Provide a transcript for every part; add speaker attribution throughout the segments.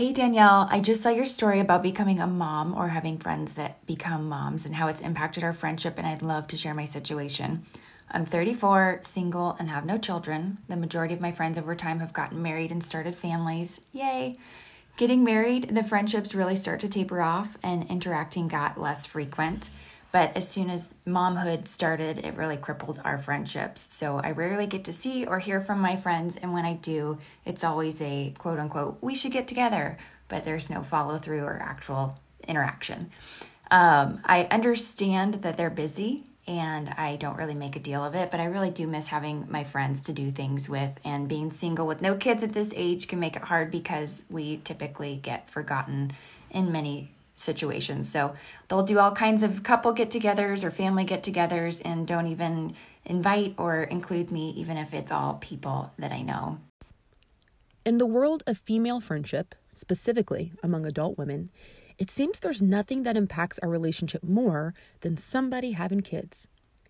Speaker 1: Hey Danielle, I just saw your story about becoming a mom or having friends that become moms and how it's impacted our friendship, and I'd love to share my situation. I'm 34, single, and have no children. The majority of my friends over time have gotten married and started families. Yay! Getting married, the friendships really start to taper off and interacting got less frequent. But as soon as momhood started, it really crippled our friendships. So I rarely get to see or hear from my friends. And when I do, it's always a quote unquote, we should get together, but there's no follow through or actual interaction. Um, I understand that they're busy and I don't really make a deal of it, but I really do miss having my friends to do things with. And being single with no kids at this age can make it hard because we typically get forgotten in many situations. So they'll do all kinds of couple get togethers or family get togethers and don't even invite or include me, even if it's all people that I know.
Speaker 2: In the world of female friendship, specifically among adult women, it seems there's nothing that impacts our relationship more than somebody having kids.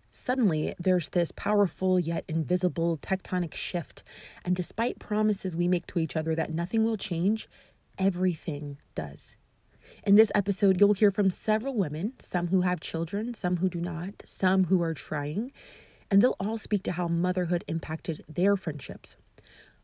Speaker 2: Suddenly, there's this powerful yet invisible tectonic shift, and despite promises we make to each other that nothing will change, everything does. In this episode, you'll hear from several women, some who have children, some who do not, some who are trying, and they'll all speak to how motherhood impacted their friendships.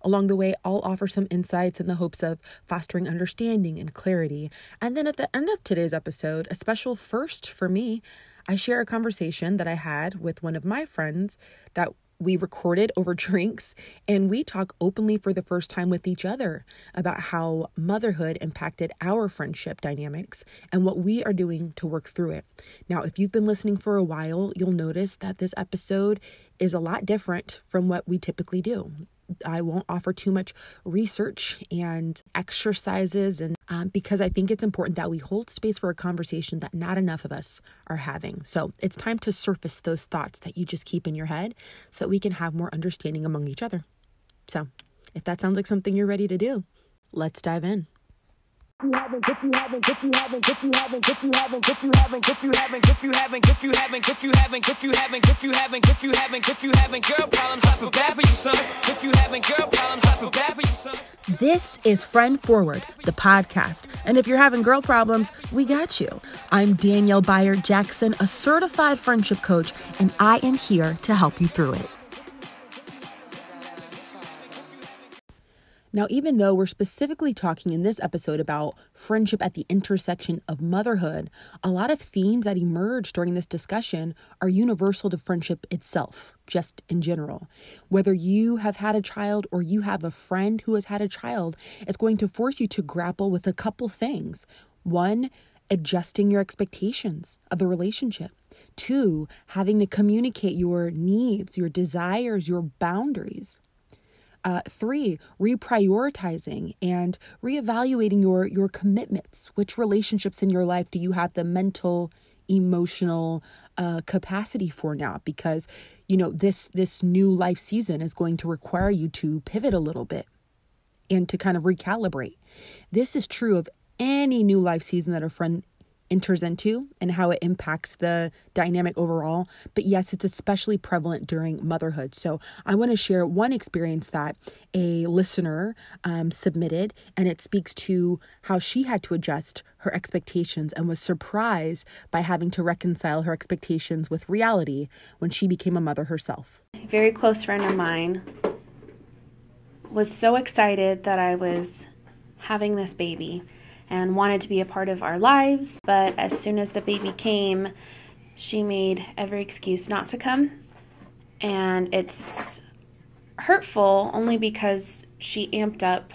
Speaker 2: Along the way, I'll offer some insights in the hopes of fostering understanding and clarity. And then at the end of today's episode, a special first for me, I share a conversation that I had with one of my friends that we recorded over drinks and we talk openly for the first time with each other about how motherhood impacted our friendship dynamics and what we are doing to work through it. Now, if you've been listening for a while, you'll notice that this episode is a lot different from what we typically do. I won't offer too much research and exercises, and um, because I think it's important that we hold space for a conversation that not enough of us are having. So it's time to surface those thoughts that you just keep in your head so that we can have more understanding among each other. So if that sounds like something you're ready to do, let's dive in This is Friend Forward, the podcast. And if you're having girl problems, we got you. I'm Danielle Bayard Jackson, a certified friendship coach, and I am here to help you through it. Now, even though we're specifically talking in this episode about friendship at the intersection of motherhood, a lot of themes that emerge during this discussion are universal to friendship itself, just in general. Whether you have had a child or you have a friend who has had a child, it's going to force you to grapple with a couple things. One, adjusting your expectations of the relationship. Two, having to communicate your needs, your desires, your boundaries. Uh, three, reprioritizing and reevaluating your your commitments. Which relationships in your life do you have the mental, emotional uh, capacity for now? Because you know this this new life season is going to require you to pivot a little bit and to kind of recalibrate. This is true of any new life season that a friend enters into and how it impacts the dynamic overall. But yes, it's especially prevalent during motherhood. So I want to share one experience that a listener um, submitted, and it speaks to how she had to adjust her expectations and was surprised by having to reconcile her expectations with reality when she became a mother herself.
Speaker 3: A very close friend of mine was so excited that I was having this baby and wanted to be a part of our lives. But as soon as the baby came, she made every excuse not to come. And it's hurtful only because she amped up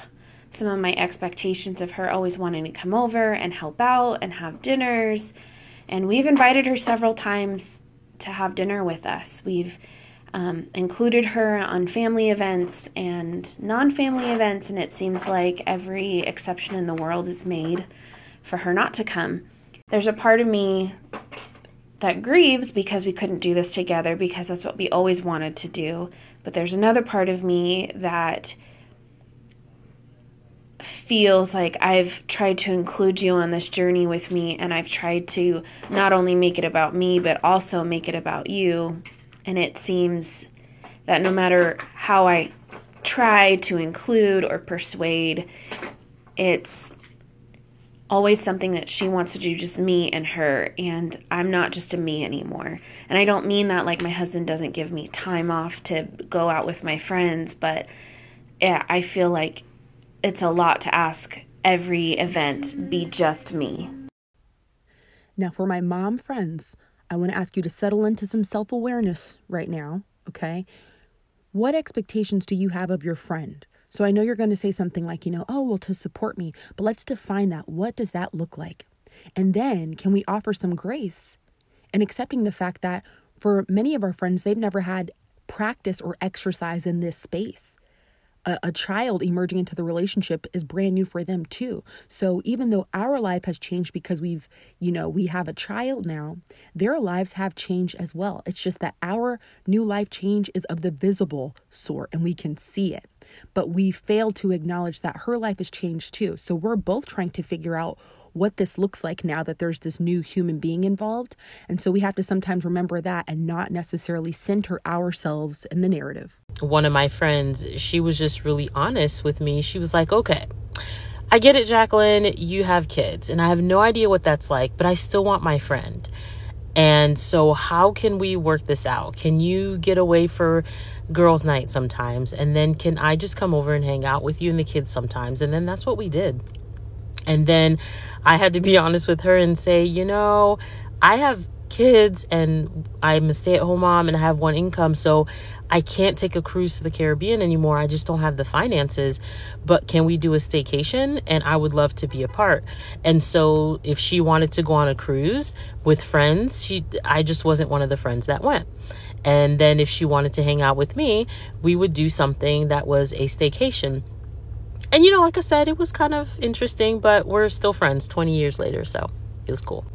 Speaker 3: some of my expectations of her always wanting to come over and help out and have dinners. And we've invited her several times to have dinner with us. We've um, included her on family events and non family events, and it seems like every exception in the world is made for her not to come. There's a part of me that grieves because we couldn't do this together because that's what we always wanted to do. But there's another part of me that feels like I've tried to include you on this journey with me and I've tried to not only make it about me but also make it about you and it seems that no matter how I try to include or persuade, it's always something that she wants to do just me and her and I'm not just a me anymore. And I don't mean that like my husband doesn't give me time off to go out with my friends, but yeah, I feel like it's a lot to ask every event be just me.
Speaker 2: Now for my mom friends, I want to ask you to settle into some self-awareness right now, okay? What expectations do you have of your friend? So I know you're going to say something like, you know, oh, well, to support me, but let's define that. What does that look like? And then can we offer some grace and accepting the fact that for many of our friends, they've never had practice or exercise in this space a, a, child emerging into the relationship is brand new for them too. So even though our life has changed because we've, you know, we have a child now, their lives have changed as well. It's just that our new life change is of the visible sort and we can see it. But we fail to acknowledge that her life has changed too. So we're both trying to figure out what this looks like now that there's this new human being involved. And so we have to sometimes remember that and not necessarily center ourselves in the narrative.
Speaker 4: One of my friends, she was just really honest with me. She was like, okay. I get it, Jacqueline. You have kids, and I have no idea what that's like, but I still want my friend. And so, how can we work this out? Can you get away for girls' night sometimes? And then, can I just come over and hang out with you and the kids sometimes? And then that's what we did. And then I had to be honest with her and say, you know, I have kids and I'm a stay at home mom and I have one income. So I can't take a cruise to the Caribbean anymore. I just don't have the finances. But can we do a staycation? And I would love to be a part. And so if she wanted to go on a cruise with friends, she I just wasn't one of the friends that went. And then if she wanted to hang out with me, we would do something that was a staycation. And you know, like I said, it was kind of interesting, but we're still friends 20 years later, so it was cool.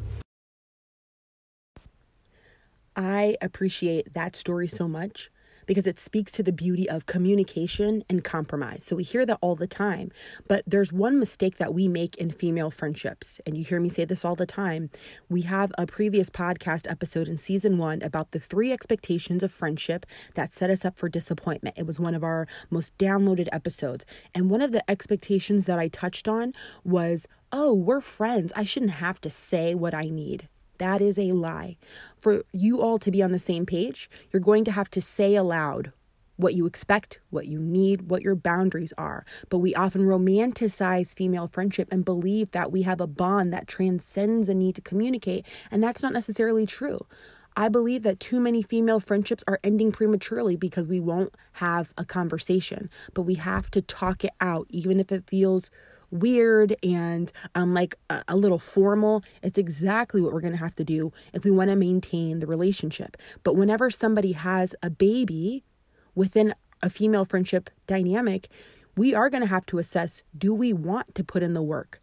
Speaker 2: I appreciate that story so much because it speaks to the beauty of communication and compromise. So we hear that all the time, but there's one mistake that we make in female friendships. And you hear me say this all the time. We have a previous podcast episode in season one about the three expectations of friendship that set us up for disappointment. It was one of our most downloaded episodes. And one of the expectations that I touched on was, oh, we're friends. I shouldn't have to say what I need. That is a lie. For you all to be on the same page, you're going to have to say aloud what you expect, what you need, what your boundaries are. But we often romanticize female friendship and believe that we have a bond that transcends a need to communicate, and that's not necessarily true. I believe that too many female friendships are ending prematurely because we won't have a conversation, but we have to talk it out, even if it feels weird and um, like a, a little formal. It's exactly what we're going to have to do if we want to maintain the relationship. But whenever somebody has a baby within a female friendship dynamic, we are going to have to assess do we want to put in the work?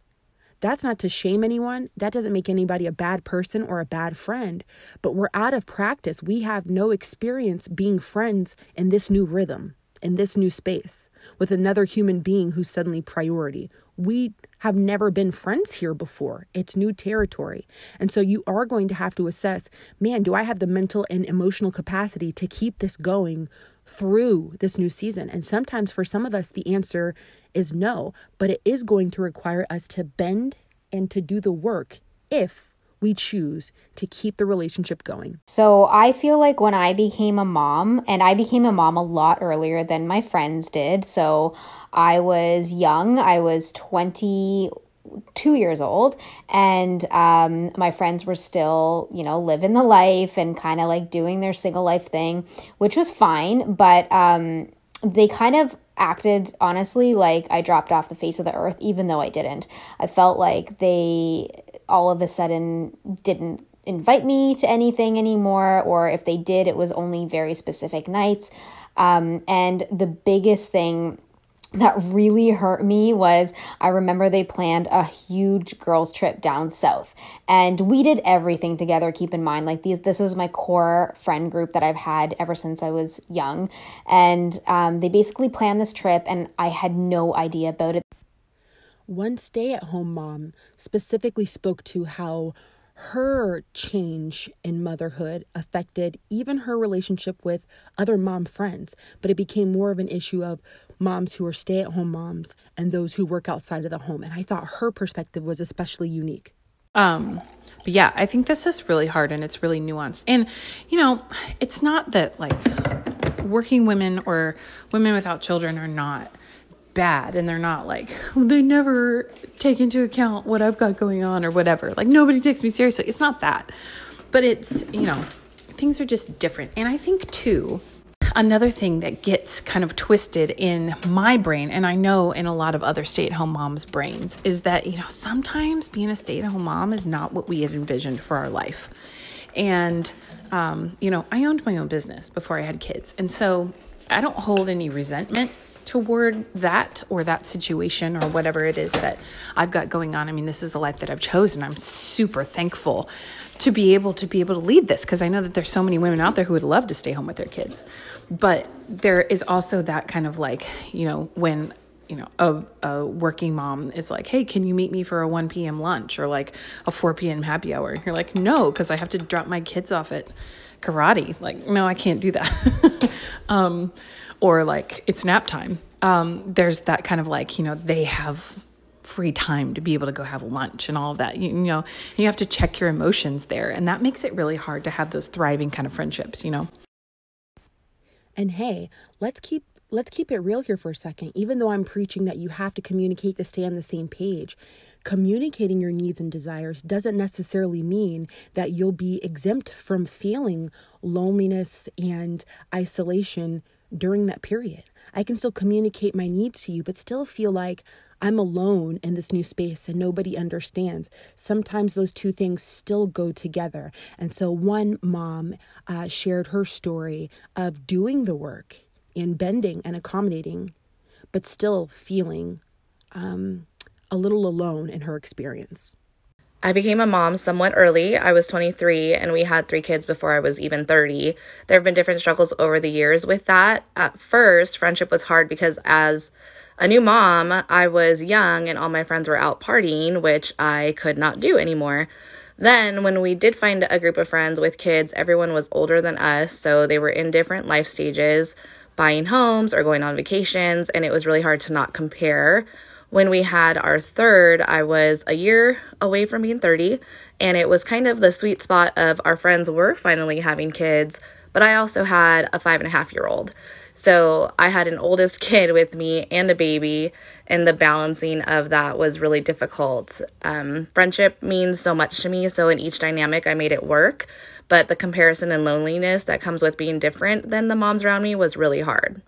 Speaker 2: That's not to shame anyone. That doesn't make anybody a bad person or a bad friend. But we're out of practice. We have no experience being friends in this new rhythm, in this new space, with another human being who's suddenly priority we have never been friends here before. It's new territory. And so you are going to have to assess man, do I have the mental and emotional capacity to keep this going through this new season? And sometimes for some of us, the answer is no, but it is going to require us to bend and to do the work if we choose to keep the relationship going.
Speaker 5: So I feel like when I became a mom, and I became a mom a lot earlier than my friends did. So I was young, I was 20 two years old and um, my friends were still you know living the life and kind of like doing their single life thing which was fine but um, they kind of acted honestly like i dropped off the face of the earth even though i didn't i felt like they all of a sudden didn't invite me to anything anymore, or if they did, it was only very specific nights. Um, and the biggest thing that really hurt me was I remember they planned a huge girls trip down south. And we did everything together keep in mind like these this was my core friend group that I've had ever since I was young. And um, they basically planned this trip and I had no idea about it
Speaker 2: one stay at home mom specifically spoke to how her change in motherhood affected even her relationship with other mom friends, but it became more of an issue of moms who are stay at home moms and those who work outside of the home. And I thought her perspective was especially unique.
Speaker 6: Um, but yeah, I think this is really hard and it's really nuanced. And, you know, it's not that like working women or women without children are not bad and they're not like they never take into account what I've got going on or whatever. Like nobody takes me seriously. It's not that. But it's, you know, things are just different. And I think too, another thing that gets kind of twisted in my brain and I know in a lot of other stay-at-home moms' brains is that, you know, sometimes being a stay-at-home mom is not what we had envisioned for our life. And um, you know, I owned my own business before I had kids. And so I don't hold any resentment toward that or that situation or whatever it is that I've got going on. I mean, this is a life that I've chosen. I'm super thankful to be able to be able to lead this because I know that there's so many women out there who would love to stay home with their kids. But there is also that kind of like, you know, when you know, a, a working mom is like, hey, can you meet me for a 1 p.m. lunch or like a 4 p.m. happy hour? You're like, no, because I have to drop my kids off at karate. Like, no, I can't do that. um, or like it's nap time. Um, there's that kind of like, you know, they have free time to be able to go have lunch and all of that. You, you know, you have to check your emotions there. And that makes it really hard to have those thriving kind of friendships, you know?
Speaker 2: And hey, let's keep let's keep it real here for a second. Even though I'm preaching that you have to communicate to stay on the same page, communicating your needs and desires doesn't necessarily mean that you'll be exempt from feeling loneliness and isolation during that period. I can still communicate my needs to you, but still feel like I'm alone in this new space and nobody understands. Sometimes those two things still go together. And so one mom uh, shared her story of doing the work in bending and accommodating, but still feeling um, a little alone in her experience.
Speaker 7: I became a mom somewhat early. I was 23 and we had three kids before I was even 30. There have been different struggles over the years with that. At first, friendship was hard because as a new mom, I was young and all my friends were out partying, which I could not do anymore. Then, when we did find a group of friends with kids, everyone was older than us, so they were in different life stages, buying homes or going on vacations, and it was really hard to not compare when we had our third, I was a year away from being 30, and it was kind of the sweet spot of our friends were finally having kids, but I also had a five and a half year old. So I had an oldest kid with me and a baby, and the balancing of that was really difficult. Um, friendship means so much to me, so in each dynamic, I made it work. But the comparison and loneliness that comes with being different than the moms around me was really hard.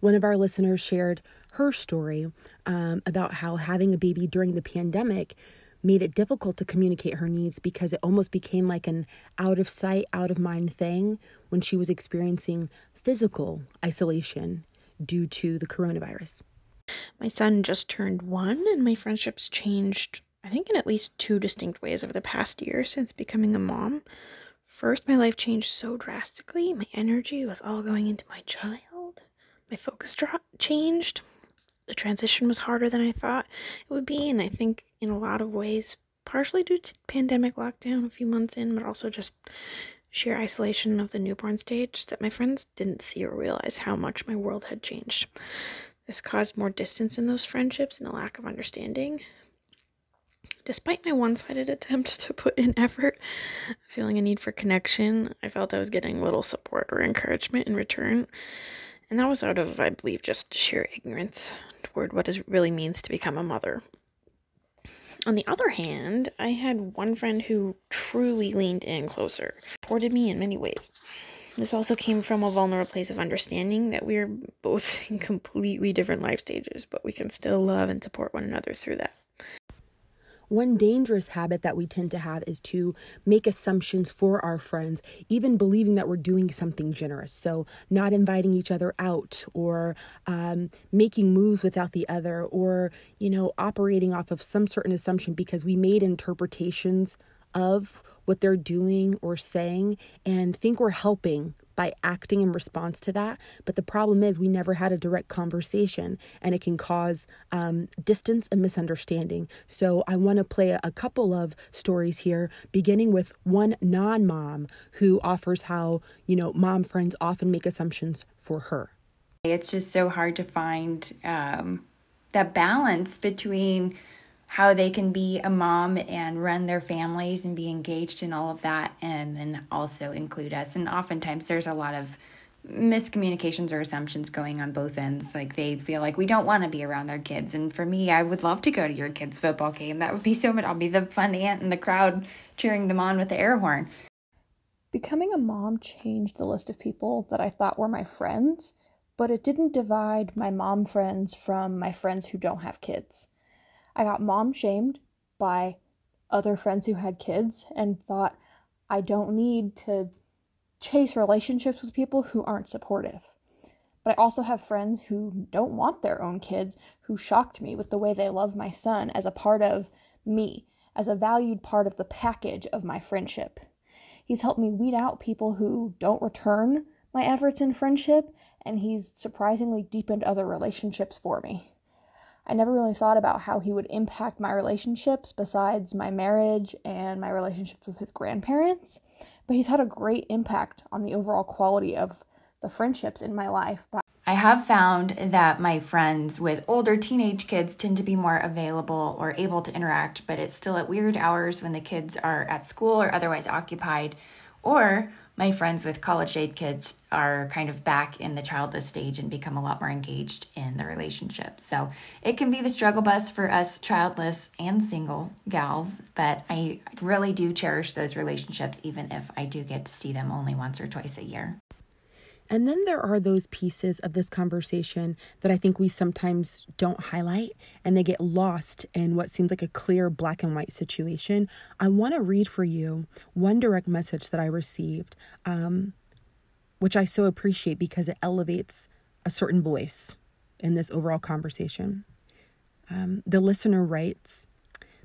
Speaker 2: One of our listeners shared her story um, about how having a baby during the pandemic made it difficult to communicate her needs because it almost became like an out of sight, out of mind thing when she was experiencing physical isolation due to the coronavirus.
Speaker 8: My son just turned one, and my friendships changed, I think, in at least two distinct ways over the past year since becoming a mom. First, my life changed so drastically. My energy was all going into my child. My focus dro- changed the transition was harder than I thought it would be, and I think in a lot of ways, partially due to pandemic lockdown a few months in, but also just sheer isolation of the newborn stage, that my friends didn't see or realize how much my world had changed. This caused more distance in those friendships and a lack of understanding. Despite my one sided attempt to put in effort, feeling a need for connection, I felt I was getting little support or encouragement in return. And that was out of, I believe, just sheer ignorance toward what it really means to become a mother. On the other hand, I had one friend who truly leaned in closer, supported me in many ways. This also came from a vulnerable place of understanding that we're both in completely different life stages, but we can still love and support one another through that.
Speaker 2: One dangerous habit that we tend to have is to make assumptions for our friends, even believing that we're doing something generous. So, not inviting each other out, or um, making moves without the other, or, you know, operating off of some certain assumption because we made interpretations of what they're doing or saying and think we're helping by acting in response to that. But the problem is, we never had a direct conversation and it can cause um, distance and misunderstanding. So I want to play a, couple of stories here, beginning with one non mom who offers how, you know, mom friends often make assumptions for her.
Speaker 1: It's just so hard to find um, that balance between how they can be a mom and run their families and be engaged in all of that and then also include us. And oftentimes there's a lot of miscommunications or assumptions going on both ends. Like they feel like we don't want to be around their kids. And for me i would love to go to your kids football game. That would be so much i'll be the fun aunt in the crowd cheering them on with the air horn.
Speaker 9: Becoming a mom changed the list of people that i thought were my friends but it didn't divide my mom friends from my friends who don't have kids I got mom shamed by other friends who had kids and thought I don't need to chase relationships with people who aren't supportive. But I also have friends who don't want their own kids who shocked me with the way they love my son as a part of me, as a valued part of the package of my friendship. He's helped me weed out people who don't return my efforts in friendship, and he's surprisingly deepened other relationships for me. I never really thought about how he would impact my relationships besides my marriage and my relationships with his grandparents, but he's had a great impact on the overall quality of the friendships in my life.
Speaker 1: I have found that my friends with older teenage kids tend to be more available or able to interact, but it's still at weird hours when the kids are at school or otherwise occupied, or my friends with college age kids are kind of back in the childless stage and become a lot more engaged in the relationship. So it can be the struggle bus for us childless and single gals, but I really do cherish those relationships, even if I do get to see them only once or twice a year.
Speaker 2: And then there are those pieces of this conversation that I think we sometimes don't highlight and they get lost in what seems like a clear black and white situation. I want to read for you one direct message that I received, um, which I so appreciate because it elevates a certain voice in this overall conversation. Um, the listener writes,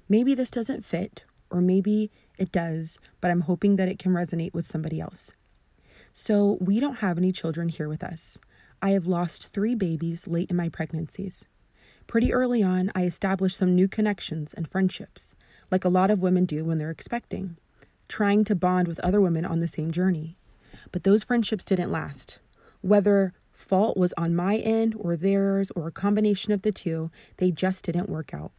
Speaker 2: Maybe this doesn't fit, or maybe it does, but I'm hoping that it can resonate with somebody else. So we don't have any children here with us. I have lost three babies late in my pregnancies. Pretty early on, I established some new connections and friendships, like a lot of women do when they're expecting, trying to bond with other women on the same journey. But those friendships didn't last. Whether fault was on my end or theirs or a combination of the two, they just didn't work out.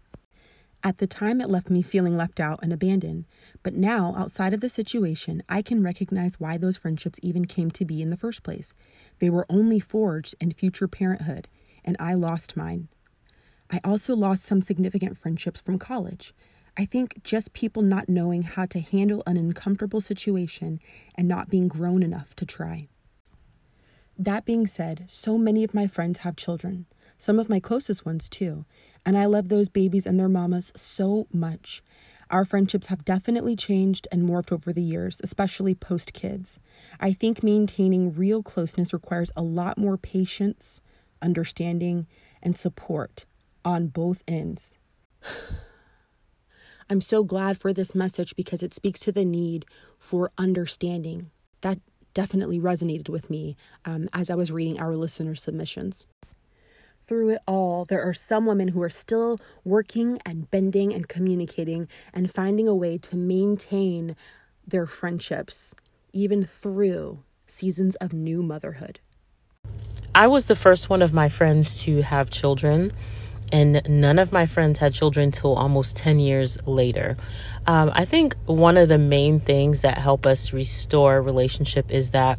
Speaker 2: At the time, it left me feeling left out and abandoned. But now, outside of the situation, I can recognize why those friendships even came to be in the first place. They were only forged in future parenthood, and I lost mine. I also lost some significant friendships from college. I think just people not knowing how to handle an uncomfortable situation and not being grown enough to try. That being said, so many of my friends have children, some of my closest ones too, and I love those babies and their mamas so much. Our friendships have definitely changed and morphed over the years, especially post kids. I think maintaining real closeness requires a lot more patience, understanding, and support on both ends. I'm so glad for this message because it speaks to the need for understanding. That definitely resonated with me um, as I was reading our listener submissions through it all, there are some women who are still working and bending and communicating and finding a way to maintain their friendships, even through seasons of new motherhood.
Speaker 4: I was the first one of my friends to have children, and none of my friends had children till almost 10 years later. Um, I think one of the main things that help us restore relationship is that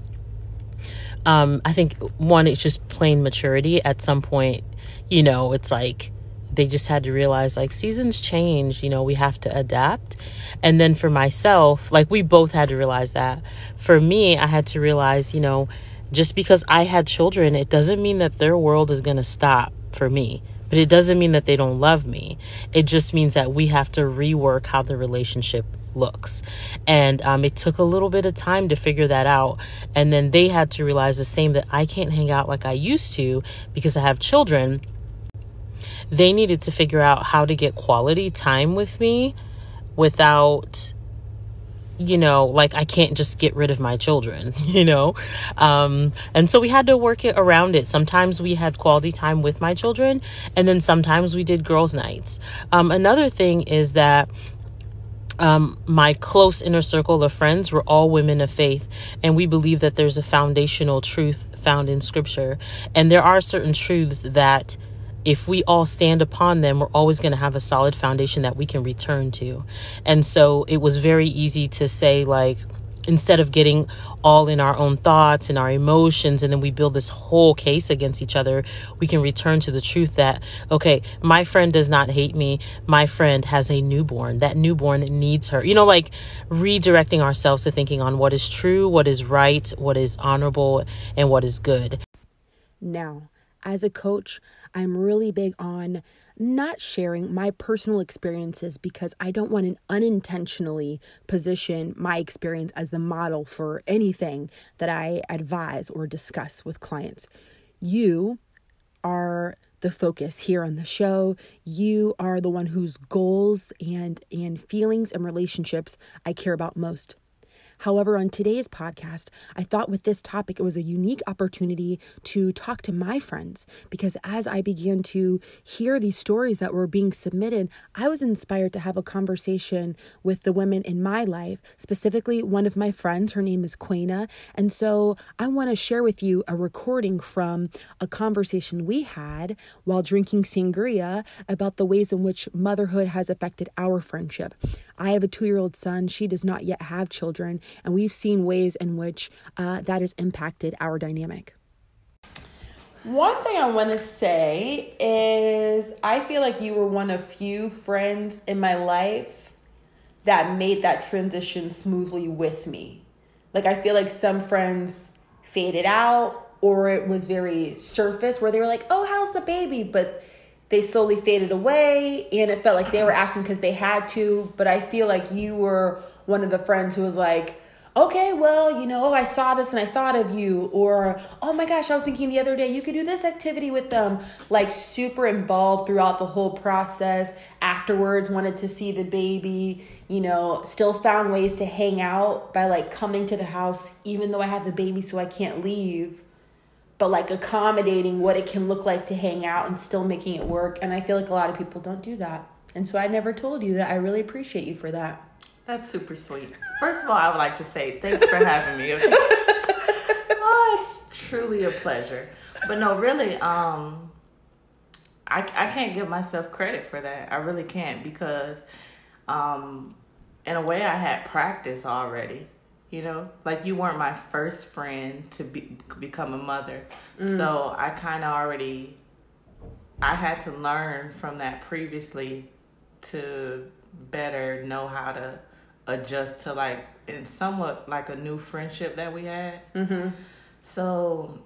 Speaker 4: um, I think one, it's just plain maturity. At some point, you know, it's like they just had to realize like seasons change, you know, we have to adapt. And then for myself, like we both had to realize that. For me, I had to realize, you know, just because I had children, it doesn't mean that their world is going to stop for me. But it doesn't mean that they don't love me. It just means that we have to rework how the relationship looks. And um, it took a little bit of time to figure that out. And then they had to realize the same that I can't hang out like I used to because I have children. They needed to figure out how to get quality time with me without you know, like I can't just get rid of my children, you know? Um, and so we had to work it around it. Sometimes we had quality time with my children, and then sometimes we did girls' nights. Um, another thing is that um, my close inner circle of friends were all women of faith, and we believe that there's a foundational truth found in scripture. And there are certain truths that if we all stand upon them, we're always going to have a solid foundation that we can return to. And so it was very easy to say, like, instead of getting all in our own thoughts and our emotions and then we build this whole case against each other we can return to the truth that okay my friend does not hate me. My friend has a newborn. That newborn needs her. You know like redirecting ourselves to thinking on what is true what is right what is honorable and what is good.
Speaker 2: Now as a coach I'm really big on not sharing my personal experiences because I don't want to unintentionally position my experience as the model for anything that I advise or discuss with clients. You are the focus here on the show. You are the one whose goals and and feelings and relationships I care about most. However, on today's podcast, I thought with this topic, it was a unique opportunity to talk to my friends because as I began to hear these stories that were being submitted, I was inspired to have a conversation with the women in my life, specifically one of my friends. Her name is Quena. And so I want to share with you a recording from a conversation we had while drinking sangria about the ways in which motherhood has affected our friendship. I have a two year old son. She does not yet have children. And we've seen ways in which uh, that has impacted our dynamic.
Speaker 10: One thing I want to say is I feel like you were one of few friends in my life that made that transition smoothly with me. Like I feel like some friends faded out or it was very surface where they were like, "Oh, how's the baby?" but they slowly faded away and it felt like they were asking because they had to but i feel like you were one of the friends who was like okay well you know oh, i saw this and i thought of you or oh my gosh i was thinking the other day you could do this activity with them like super involved throughout the whole process afterwards wanted to see the baby you know still found ways to hang out by like coming to the house even though i have the baby so i can't leave but like accommodating what it can look like to hang out and still making it work. And I feel like a lot of people don't do that. And so I never told you that. I really appreciate you for that.
Speaker 11: That's super sweet. First of all, I would like to say thanks for having me. oh, it's truly a pleasure. But no, really, um, I I can't give myself credit for that. I really can't because, um, in a way, I had practice already you know like you weren't my first friend to be become a mother mm. so i kind of already i had to learn from that previously to better know how to adjust to like in somewhat like a new friendship that we had mm-hmm. so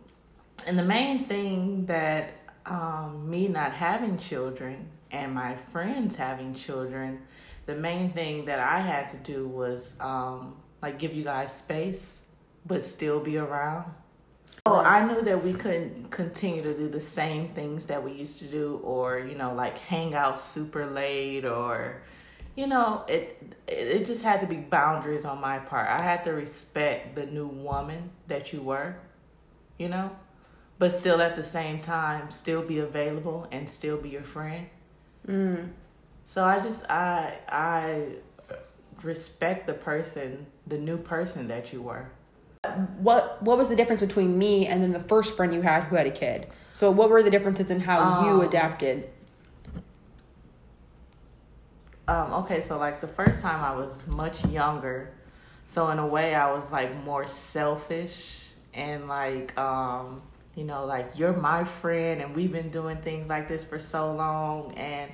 Speaker 11: and the main thing that um, me not having children and my friends having children the main thing that i had to do was um, like give you guys space, but still be around. So I knew that we couldn't continue to do the same things that we used to do, or you know, like hang out super late, or you know, it it just had to be boundaries on my part. I had to respect the new woman that you were, you know, but still at the same time, still be available and still be your friend. Mm. So I just I I respect the person, the new person that you were.
Speaker 10: What what was the difference between me and then the first friend you had who had a kid? So what were the differences in how um, you adapted?
Speaker 11: Um, okay, so like the first time I was much younger, so in a way I was like more selfish and like um, you know, like you're my friend and we've been doing things like this for so long and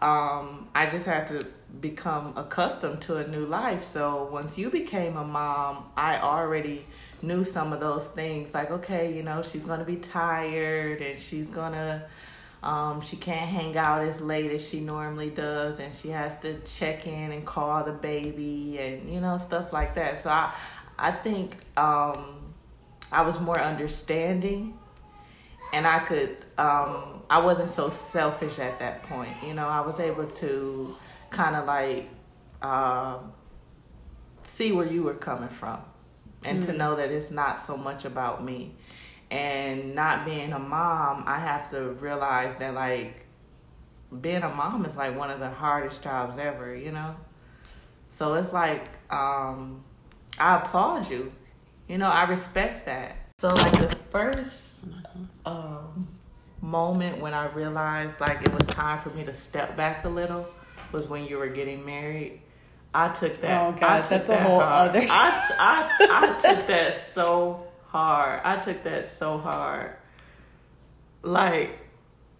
Speaker 11: um, I just had to become accustomed to a new life. So once you became a mom, I already knew some of those things. Like, okay, you know, she's gonna be tired and she's gonna um, she can't hang out as late as she normally does and she has to check in and call the baby and you know stuff like that so i i think um, i was more understanding and i could um, I wasn't so selfish at that point. You know, I was able to kind of like uh, see where you were coming from and
Speaker 10: Mm.
Speaker 11: to know that it's not so much about me. And not being a mom, I have to realize that like being a mom is like one of the hardest jobs ever, you know? So it's like um I applaud you. You know, I respect that. So like the first um moment when I realized like it was time for me to step back a little was when you were getting married. I took that.
Speaker 10: Oh, God, that's a whole
Speaker 11: hard.
Speaker 10: other
Speaker 11: I, I, I took that so hard. I took that so hard. Like,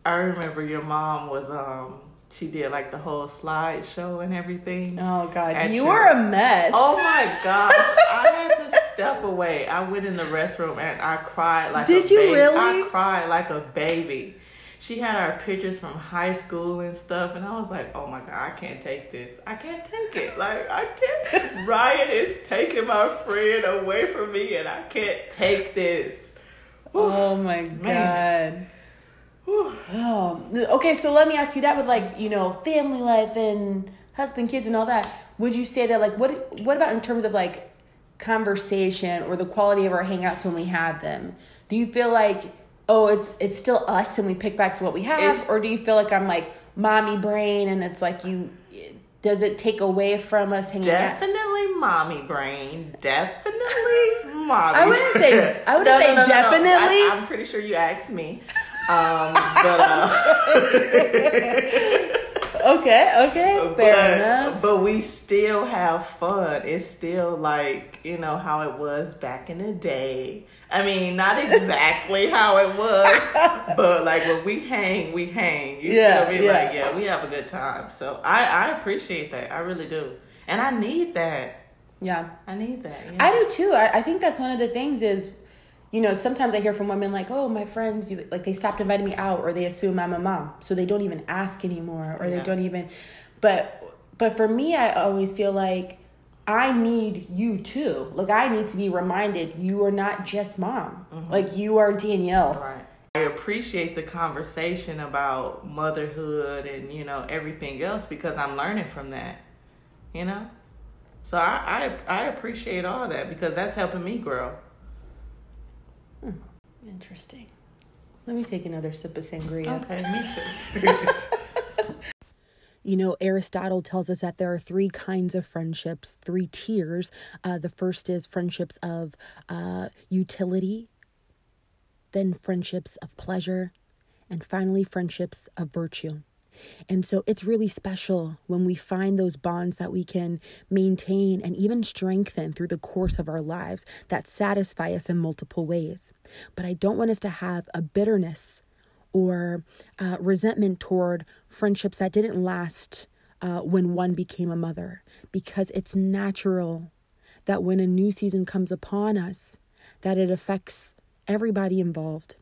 Speaker 11: I remember your mom was um she did like the whole slideshow and everything.
Speaker 10: Oh God, you
Speaker 11: your-
Speaker 10: were a mess.
Speaker 11: Oh my god! I had to step away. I went in the restroom and I cried like.
Speaker 10: Did you
Speaker 11: baby.
Speaker 10: really?
Speaker 11: I cried like a baby. She had our pictures from high school and stuff, and I was like, "Oh my god, I can't take this. I can't take it. Like I can't. Ryan is taking my friend away from me, and I can't take this."
Speaker 10: Oh my god. Oh, okay, so let me ask you that with like, you know, family life and husband, kids and all that. Would you say that like what what about in terms of like conversation or the quality of our hangouts when we have them? Do you feel like oh, it's it's still us and we pick back to what we have
Speaker 11: It's-
Speaker 10: or do you feel like I'm like mommy brain and it's like you does it take away from us hanging out?
Speaker 11: Definitely mommy brain. Definitely mommy.
Speaker 10: I wouldn't say- I wouldn't say definitely.
Speaker 11: I, am pretty sure you asked me. Um, but uh,
Speaker 10: Okay, okay, fair
Speaker 11: but,
Speaker 10: enough.
Speaker 11: But we still have fun. It's still like, you know, how it was back in the day. I mean, not exactly how it was, but like when we hang, we hang. You
Speaker 10: Yeah,
Speaker 11: feel me?
Speaker 10: yeah.
Speaker 11: Like, yeah, we have a good time. So I, I appreciate that. I really do. And I need that.
Speaker 10: Yeah.
Speaker 11: I need that. you
Speaker 10: I do too. I, I think that's one of the things is, you know, sometimes I hear from women like, oh, my friends, you, like they stopped inviting me out or they assume I'm a mom. So they don't even ask anymore or they don't even, but, but for me, I always feel like I need you too. Like I need to be reminded you are not just mom. Mm-hmm. Like you are Danielle.
Speaker 11: Right. I appreciate the conversation about motherhood and you know everything else because I'm learning from that. You know, so I I, I appreciate all that because that's helping me grow.
Speaker 10: Interesting. Let me take another sip of sangria.
Speaker 11: Okay, me too.
Speaker 2: You know, Aristotle tells us that there are three kinds of friendships, three tiers. Uh, the first is friendships of uh, utility, then friendships of pleasure, and finally friendships of virtue. And so it's really special when we find those bonds that we can maintain and even strengthen through the course of our lives that satisfy us in multiple ways. But I don't want us to have a bitterness or uh, resentment toward friendships that didn't last uh, when one became a mother, because it's natural that when a new season comes upon us, that it affects everybody involved.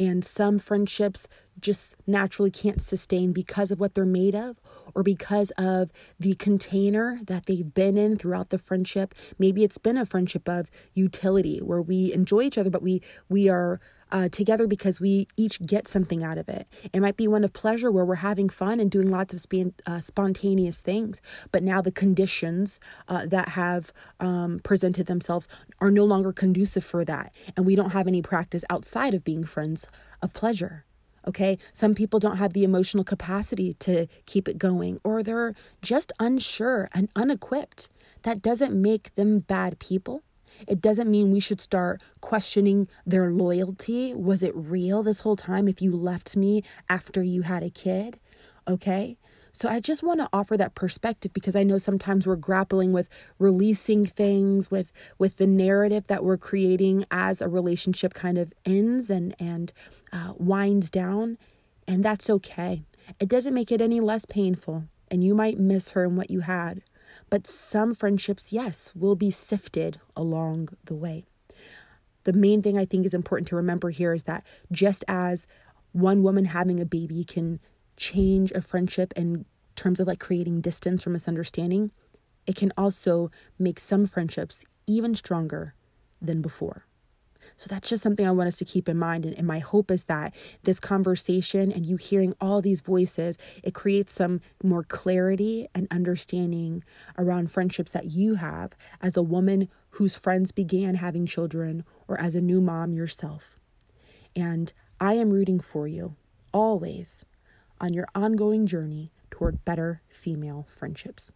Speaker 2: And some friendships just naturally can't sustain because of what they're made of or because of the container that they've been in throughout the friendship. Maybe it's been a friendship of utility where we enjoy each other, but we we are uh, together because we each get something out of it. It might be one of pleasure where we're having fun and doing lots of span- uh, spontaneous things, but now the conditions uh, that have um, presented themselves are no longer conducive for that. And we don't have any practice outside of being friends of pleasure. Okay, some people don't have the emotional capacity to keep it going, or they're just unsure and unequipped. That doesn't make them bad people. It doesn't mean we should start questioning their loyalty. Was it real this whole time if you left me after you had a kid? Okay. So I just want to offer that perspective because I know sometimes we're grappling with releasing things with with the narrative that we're creating as a relationship kind of ends and and uh, winds down, and that's okay. It doesn't make it any less painful, and you might miss her and what you had, but some friendships, yes, will be sifted along the way. The main thing I think is important to remember here is that just as one woman having a baby can change a friendship in terms of like creating distance or misunderstanding, it can also make some friendships even stronger than before. So that's just something I want us to keep in mind. And, and, my hope is that this conversation and you hearing all these voices, it creates some more clarity and understanding around friendships that you have as a woman whose friends began having children or as a new mom yourself. And I am rooting for you always on your ongoing journey toward better female friendships.